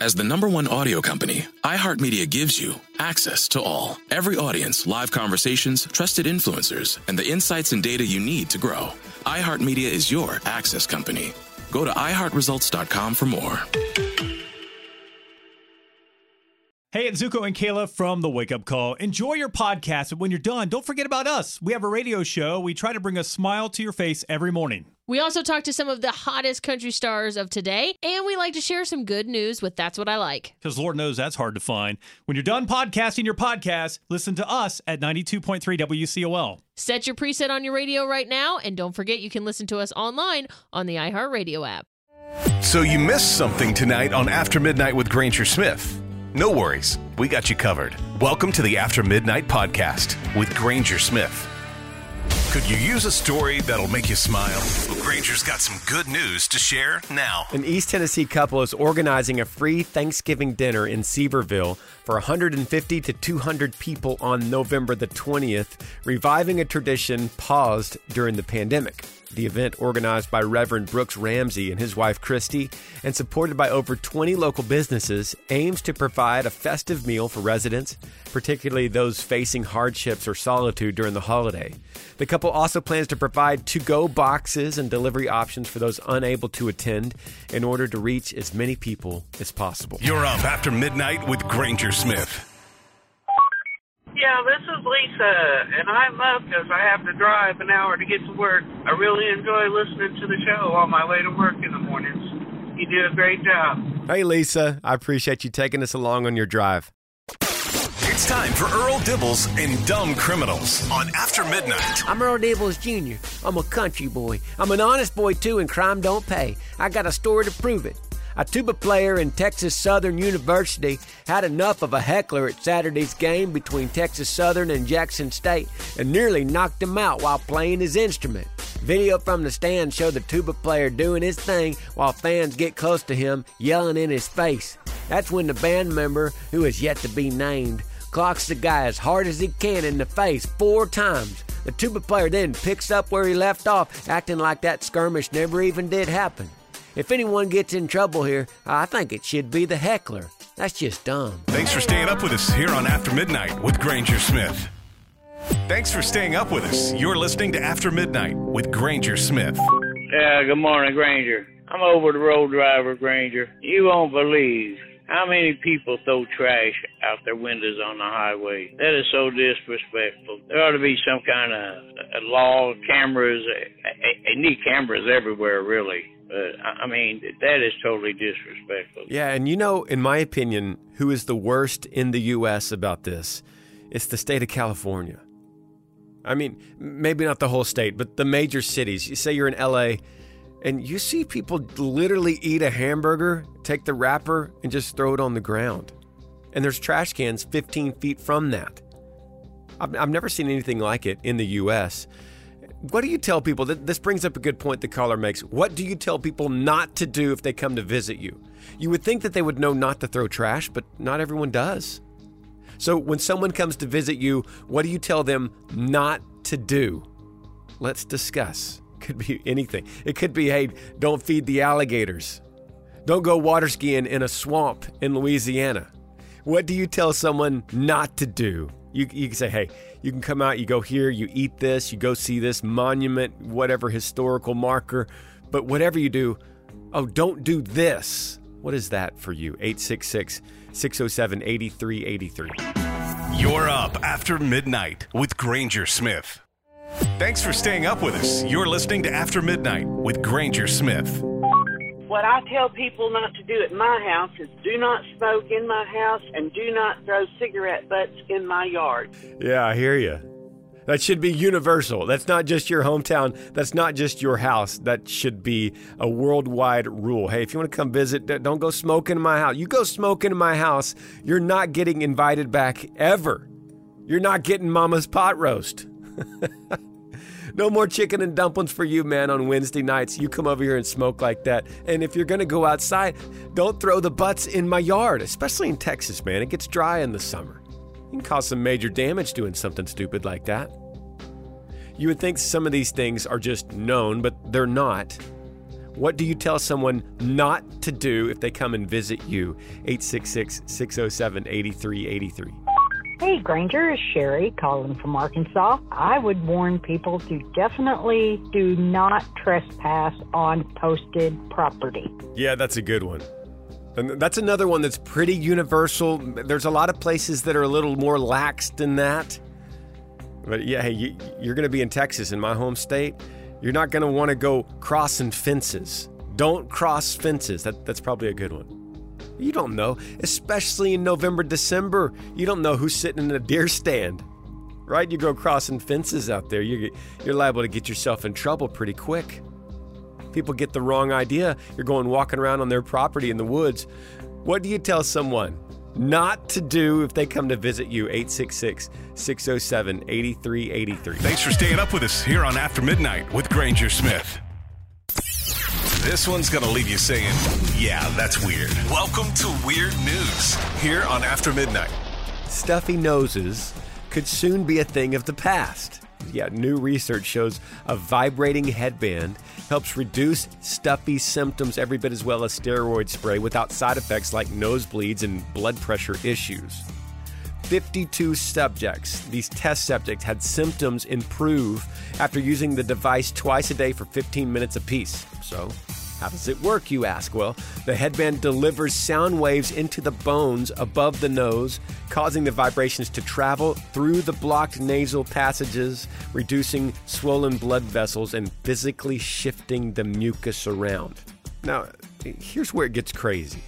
As the number one audio company, iHeartMedia gives you access to all. Every audience, live conversations, trusted influencers, and the insights and data you need to grow. iHeartMedia is your access company. Go to iHeartResults.com for more. Hey, it's Zuko and Kayla from the Wake Up Call. Enjoy your podcast, but when you're done, don't forget about us. We have a radio show. We try to bring a smile to your face every morning. We also talk to some of the hottest country stars of today, and we like to share some good news with That's What I Like. Because Lord knows that's hard to find. When you're done podcasting your podcast, listen to us at 92.3 WCOL. Set your preset on your radio right now, and don't forget you can listen to us online on the iHeartRadio app. So you missed something tonight on After Midnight with Granger Smith. No worries, we got you covered. Welcome to the After Midnight podcast with Granger Smith. Could you use a story that'll make you smile? Well, Granger's got some good news to share now. An East Tennessee couple is organizing a free Thanksgiving dinner in Sevierville for 150 to 200 people on November the 20th, reviving a tradition paused during the pandemic. The event, organized by Reverend Brooks Ramsey and his wife Christy, and supported by over 20 local businesses, aims to provide a festive meal for residents, particularly those facing hardships or solitude during the holiday. The couple also plans to provide to go boxes and delivery options for those unable to attend in order to reach as many people as possible. You're up after midnight with Granger Smith. Yeah, this is Lisa, and I'm up because I have to drive an hour to get to work. I really enjoy listening to the show on my way to work in the mornings. You do a great job. Hey, Lisa, I appreciate you taking us along on your drive. It's time for Earl Dibbles and Dumb Criminals on After Midnight. I'm Earl Dibbles Jr. I'm a country boy. I'm an honest boy, too, and crime don't pay. I got a story to prove it. A tuba player in Texas Southern University had enough of a heckler at Saturday's game between Texas Southern and Jackson State and nearly knocked him out while playing his instrument. Video from the stand showed the tuba player doing his thing while fans get close to him, yelling in his face. That's when the band member, who is yet to be named, clocks the guy as hard as he can in the face four times. The tuba player then picks up where he left off, acting like that skirmish never even did happen. If anyone gets in trouble here, I think it should be the heckler. That's just dumb. Thanks for staying up with us here on After Midnight with Granger Smith. Thanks for staying up with us. You're listening to After Midnight with Granger Smith. Yeah, good morning, Granger. I'm over the road driver, Granger. You won't believe how many people throw trash out their windows on the highway? That is so disrespectful. There ought to be some kind of law, cameras. They need cameras everywhere, really. But I mean, that is totally disrespectful. Yeah, and you know, in my opinion, who is the worst in the U.S. about this? It's the state of California. I mean, maybe not the whole state, but the major cities. You say you're in L.A., and you see people literally eat a hamburger, take the wrapper, and just throw it on the ground. And there's trash cans 15 feet from that. I've, I've never seen anything like it in the U.S. What do you tell people? This brings up a good point the caller makes. What do you tell people not to do if they come to visit you? You would think that they would know not to throw trash, but not everyone does. So when someone comes to visit you, what do you tell them not to do? Let's discuss. Could be anything. It could be, hey, don't feed the alligators. Don't go water skiing in a swamp in Louisiana. What do you tell someone not to do? You, you can say, hey, you can come out, you go here, you eat this, you go see this monument, whatever historical marker, but whatever you do, oh, don't do this. What is that for you? 866 607 8383. You're up after midnight with Granger Smith. Thanks for staying up with us. You're listening to After Midnight with Granger Smith. What I tell people not to do at my house is do not smoke in my house and do not throw cigarette butts in my yard. Yeah, I hear you. That should be universal. That's not just your hometown. That's not just your house. That should be a worldwide rule. Hey, if you want to come visit, don't go smoking in my house. You go smoking in my house, you're not getting invited back ever. You're not getting mama's pot roast. no more chicken and dumplings for you, man, on Wednesday nights. You come over here and smoke like that. And if you're going to go outside, don't throw the butts in my yard, especially in Texas, man. It gets dry in the summer. You can cause some major damage doing something stupid like that. You would think some of these things are just known, but they're not. What do you tell someone not to do if they come and visit you? 866 607 8383. Hey, Granger, is Sherry calling from Arkansas. I would warn people to definitely do not trespass on posted property. Yeah, that's a good one. And that's another one that's pretty universal. There's a lot of places that are a little more lax than that. But yeah, hey, you, you're going to be in Texas, in my home state. You're not going to want to go crossing fences. Don't cross fences. That, that's probably a good one. You don't know, especially in November, December. You don't know who's sitting in a deer stand, right? You go crossing fences out there, you're, you're liable to get yourself in trouble pretty quick. People get the wrong idea. You're going walking around on their property in the woods. What do you tell someone not to do if they come to visit you? 866 607 8383. Thanks for staying up with us here on After Midnight with Granger Smith. This one's going to leave you saying, yeah, that's weird. Welcome to Weird News here on After Midnight. Stuffy noses could soon be a thing of the past. Yeah, new research shows a vibrating headband helps reduce stuffy symptoms every bit as well as steroid spray without side effects like nosebleeds and blood pressure issues. 52 subjects, these test subjects, had symptoms improve after using the device twice a day for 15 minutes apiece. So, how does it work, you ask? Well, the headband delivers sound waves into the bones above the nose, causing the vibrations to travel through the blocked nasal passages, reducing swollen blood vessels and physically shifting the mucus around. Now, here's where it gets crazy.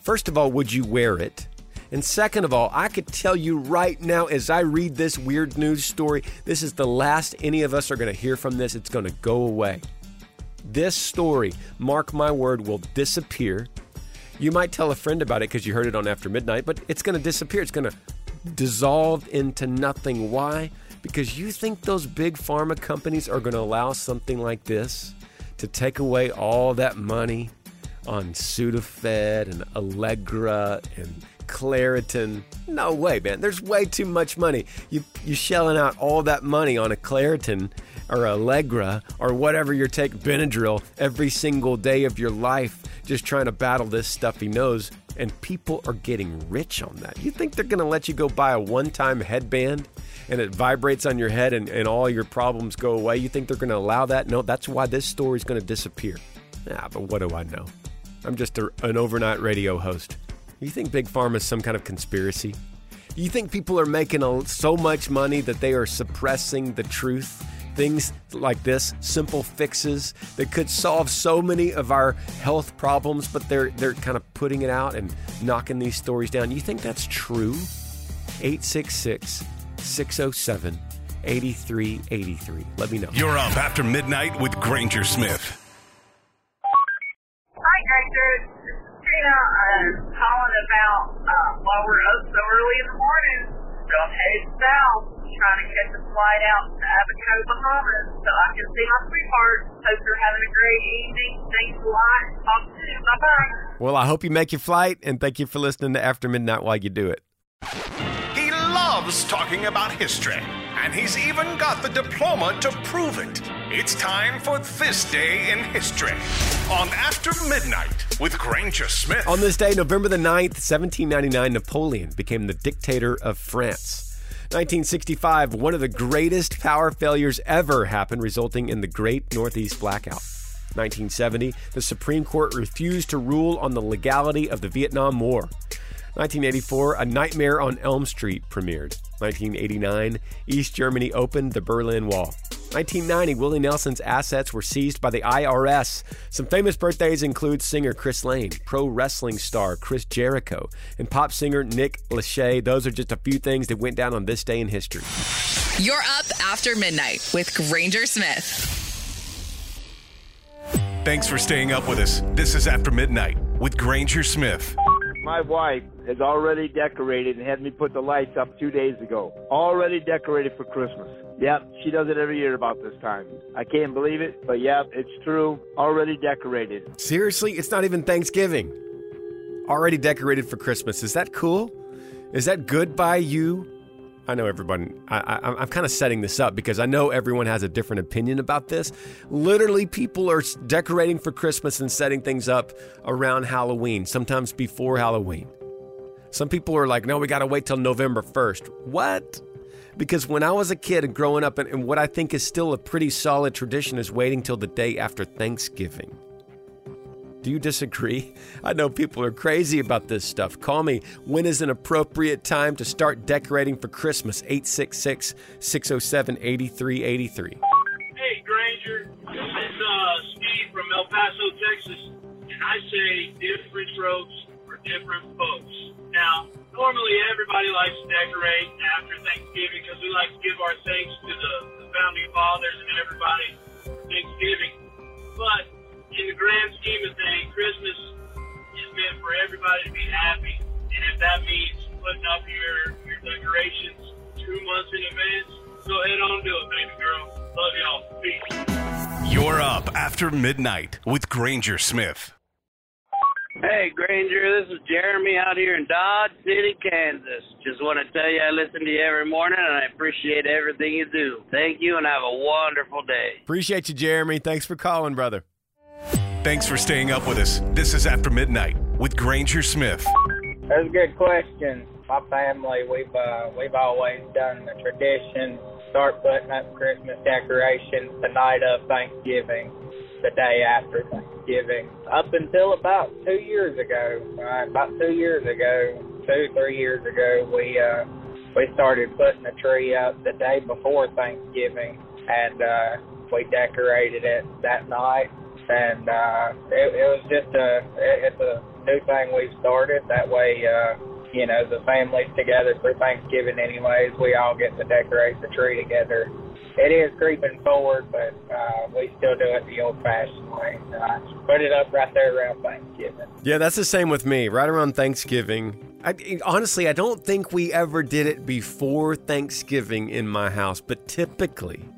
First of all, would you wear it? And second of all, I could tell you right now as I read this weird news story, this is the last any of us are going to hear from this. It's going to go away. This story, mark my word, will disappear. You might tell a friend about it because you heard it on After Midnight, but it's going to disappear. It's going to dissolve into nothing. Why? Because you think those big pharma companies are going to allow something like this to take away all that money on Sudafed and Allegra and Claritin. No way, man. There's way too much money. You you shelling out all that money on a Claritin or Allegra or whatever you're taking Benadryl every single day of your life just trying to battle this stuffy nose and people are getting rich on that. You think they're going to let you go buy a one-time headband and it vibrates on your head and, and all your problems go away? You think they're going to allow that? No, that's why this story is going to disappear. Yeah, but what do I know? I'm just a, an overnight radio host. You think Big Pharma is some kind of conspiracy? You think people are making a, so much money that they are suppressing the truth? Things like this, simple fixes that could solve so many of our health problems, but they're they're kind of putting it out and knocking these stories down. You think that's true? 866 607 8383. Let me know. You're up after midnight with Granger Smith. Hi, Granger. Tina, I'm calling about uh, why we're up so early in the morning. So I'm headed south, trying to catch a flight out to Abaco, Bahamas, so I can see my sweetheart. Hope you're having a great evening. Thanks a lot. Talk soon. Bye bye. Well, I hope you make your flight, and thank you for listening to After Midnight while you do it. He loves talking about history, and he's even got the diploma to prove it. It's time for This Day in History on After Midnight with Granger Smith. On this day, November the 9th, 1799, Napoleon became the dictator of France. 1965, one of the greatest power failures ever happened, resulting in the Great Northeast Blackout. 1970, the Supreme Court refused to rule on the legality of the Vietnam War. 1984, A Nightmare on Elm Street premiered. 1989, East Germany opened the Berlin Wall. 1990, Willie Nelson's assets were seized by the IRS. Some famous birthdays include singer Chris Lane, pro wrestling star Chris Jericho, and pop singer Nick Lachey. Those are just a few things that went down on this day in history. You're up after midnight with Granger Smith. Thanks for staying up with us. This is After Midnight with Granger Smith. My wife has already decorated and had me put the lights up two days ago. Already decorated for Christmas. Yep, she does it every year about this time. I can't believe it, but yep, it's true. Already decorated. Seriously, it's not even Thanksgiving. Already decorated for Christmas. Is that cool? Is that good by you? I know everyone. I, I, I'm kind of setting this up because I know everyone has a different opinion about this. Literally, people are decorating for Christmas and setting things up around Halloween, sometimes before Halloween. Some people are like, no, we got to wait till November 1st. What? Because when I was a kid and growing up, and, and what I think is still a pretty solid tradition is waiting till the day after Thanksgiving. Do you disagree? I know people are crazy about this stuff. Call me. When is an appropriate time to start decorating for Christmas? 866 607 8383. Hey, Granger. This is uh, Steve from El Paso, Texas. And I say different strokes for different folks. Now, normally everybody likes to decorate after Thanksgiving because we like to give our thanks to the, the founding fathers and everybody Thanksgiving. But in the grand scheme of things, Christmas is meant for everybody to be happy. And if that means putting up your, your decorations two months in advance, go ahead on do it, baby girl. Love y'all. Peace. You're up after midnight with Granger Smith. Hey, Granger, this is Jeremy out here in Dodge City, Kansas. Just want to tell you I listen to you every morning and I appreciate everything you do. Thank you and have a wonderful day. Appreciate you, Jeremy. Thanks for calling, brother. Thanks for staying up with us. This is After Midnight with Granger Smith. That's a good question. My family, we've uh, we've always done the tradition start putting up Christmas decorations the night of Thanksgiving, the day after Thanksgiving. Up until about two years ago, uh, about two years ago, two three years ago, we uh, we started putting the tree up the day before Thanksgiving, and uh, we decorated it that night and uh, it, it was just a it's a new thing we've started. That way, uh, you know, the family's together for Thanksgiving. Anyways, we all get to decorate the tree together. It is creeping forward, but uh, we still do it the old-fashioned way. Put it up right there around Thanksgiving. Yeah, that's the same with me. Right around Thanksgiving. I, honestly, I don't think we ever did it before Thanksgiving in my house, but typically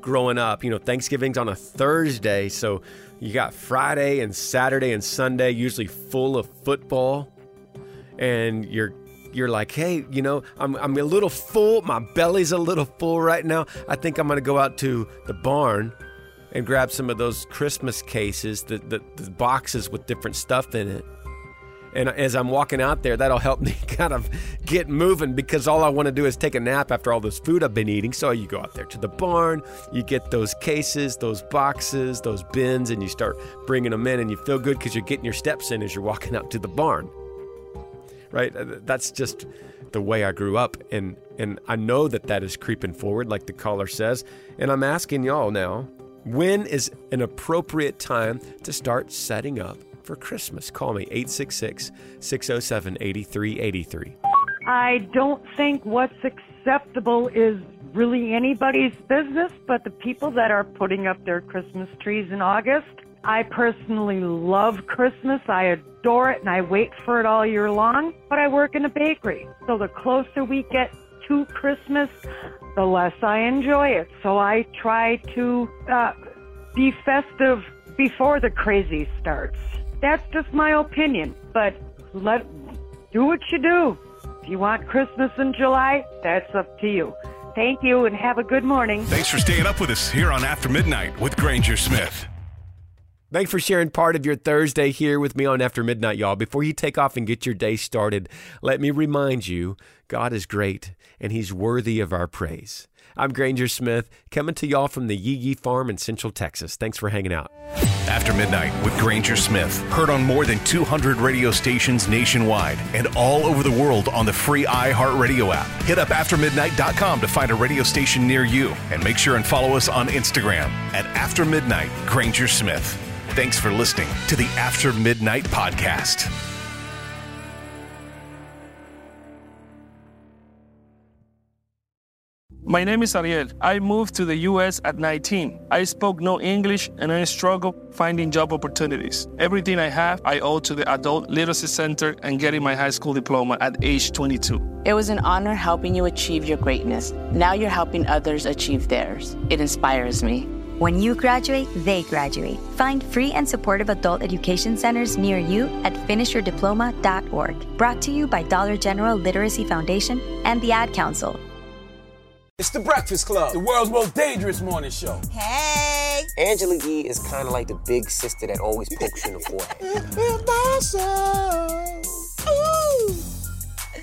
growing up, you know, Thanksgiving's on a Thursday, so you got Friday and Saturday and Sunday usually full of football, and you're you're like, hey, you know, I'm I'm a little full. My belly's a little full right now. I think I'm gonna go out to the barn and grab some of those Christmas cases, the, the, the boxes with different stuff in it and as I'm walking out there, that'll help me kind of get moving because all I want to do is take a nap after all this food I've been eating. So you go out there to the barn, you get those cases, those boxes, those bins, and you start bringing them in, and you feel good because you're getting your steps in as you're walking out to the barn. Right? Uh, that's just the way I grew up, and and I know that that is creeping forward, like the caller says. And I'm asking y'all now, when is an appropriate time to start setting up for Christmas. Call me 866 607 8383. I don't think what's acceptable is really anybody's business, but the people that are putting up their Christmas trees in August. I personally love Christmas. I adore it and I wait for it all year long, but I work in a bakery. So the closer we get to Christmas, the less I enjoy it. So I try to uh, be festive before the crazy starts. That's just my opinion, but let do what you do. If you want Christmas in July, that's up to you. Thank you and have a good morning. Thanks for staying up with us here on After Midnight with Granger Smith. Thanks for sharing part of your Thursday here with me on After Midnight, y'all. Before you take off and get your day started, let me remind you God is great and He's worthy of our praise. I'm Granger Smith, coming to y'all from the Yee Yee Farm in Central Texas. Thanks for hanging out. After Midnight with Granger Smith, heard on more than 200 radio stations nationwide and all over the world on the free iHeartRadio app. Hit up aftermidnight.com to find a radio station near you and make sure and follow us on Instagram at After Midnight Granger Smith. Thanks for listening to the After Midnight Podcast. My name is Ariel. I moved to the US at 19. I spoke no English and I struggled finding job opportunities. Everything I have, I owe to the Adult Literacy Center and getting my high school diploma at age 22. It was an honor helping you achieve your greatness. Now you're helping others achieve theirs. It inspires me. When you graduate, they graduate. Find free and supportive adult education centers near you at finishyourdiploma.org. Brought to you by Dollar General Literacy Foundation and the Ad Council. It's the Breakfast Club, the world's most dangerous morning show. Hey! Angela Yee is kind of like the big sister that always pokes you in the forehead.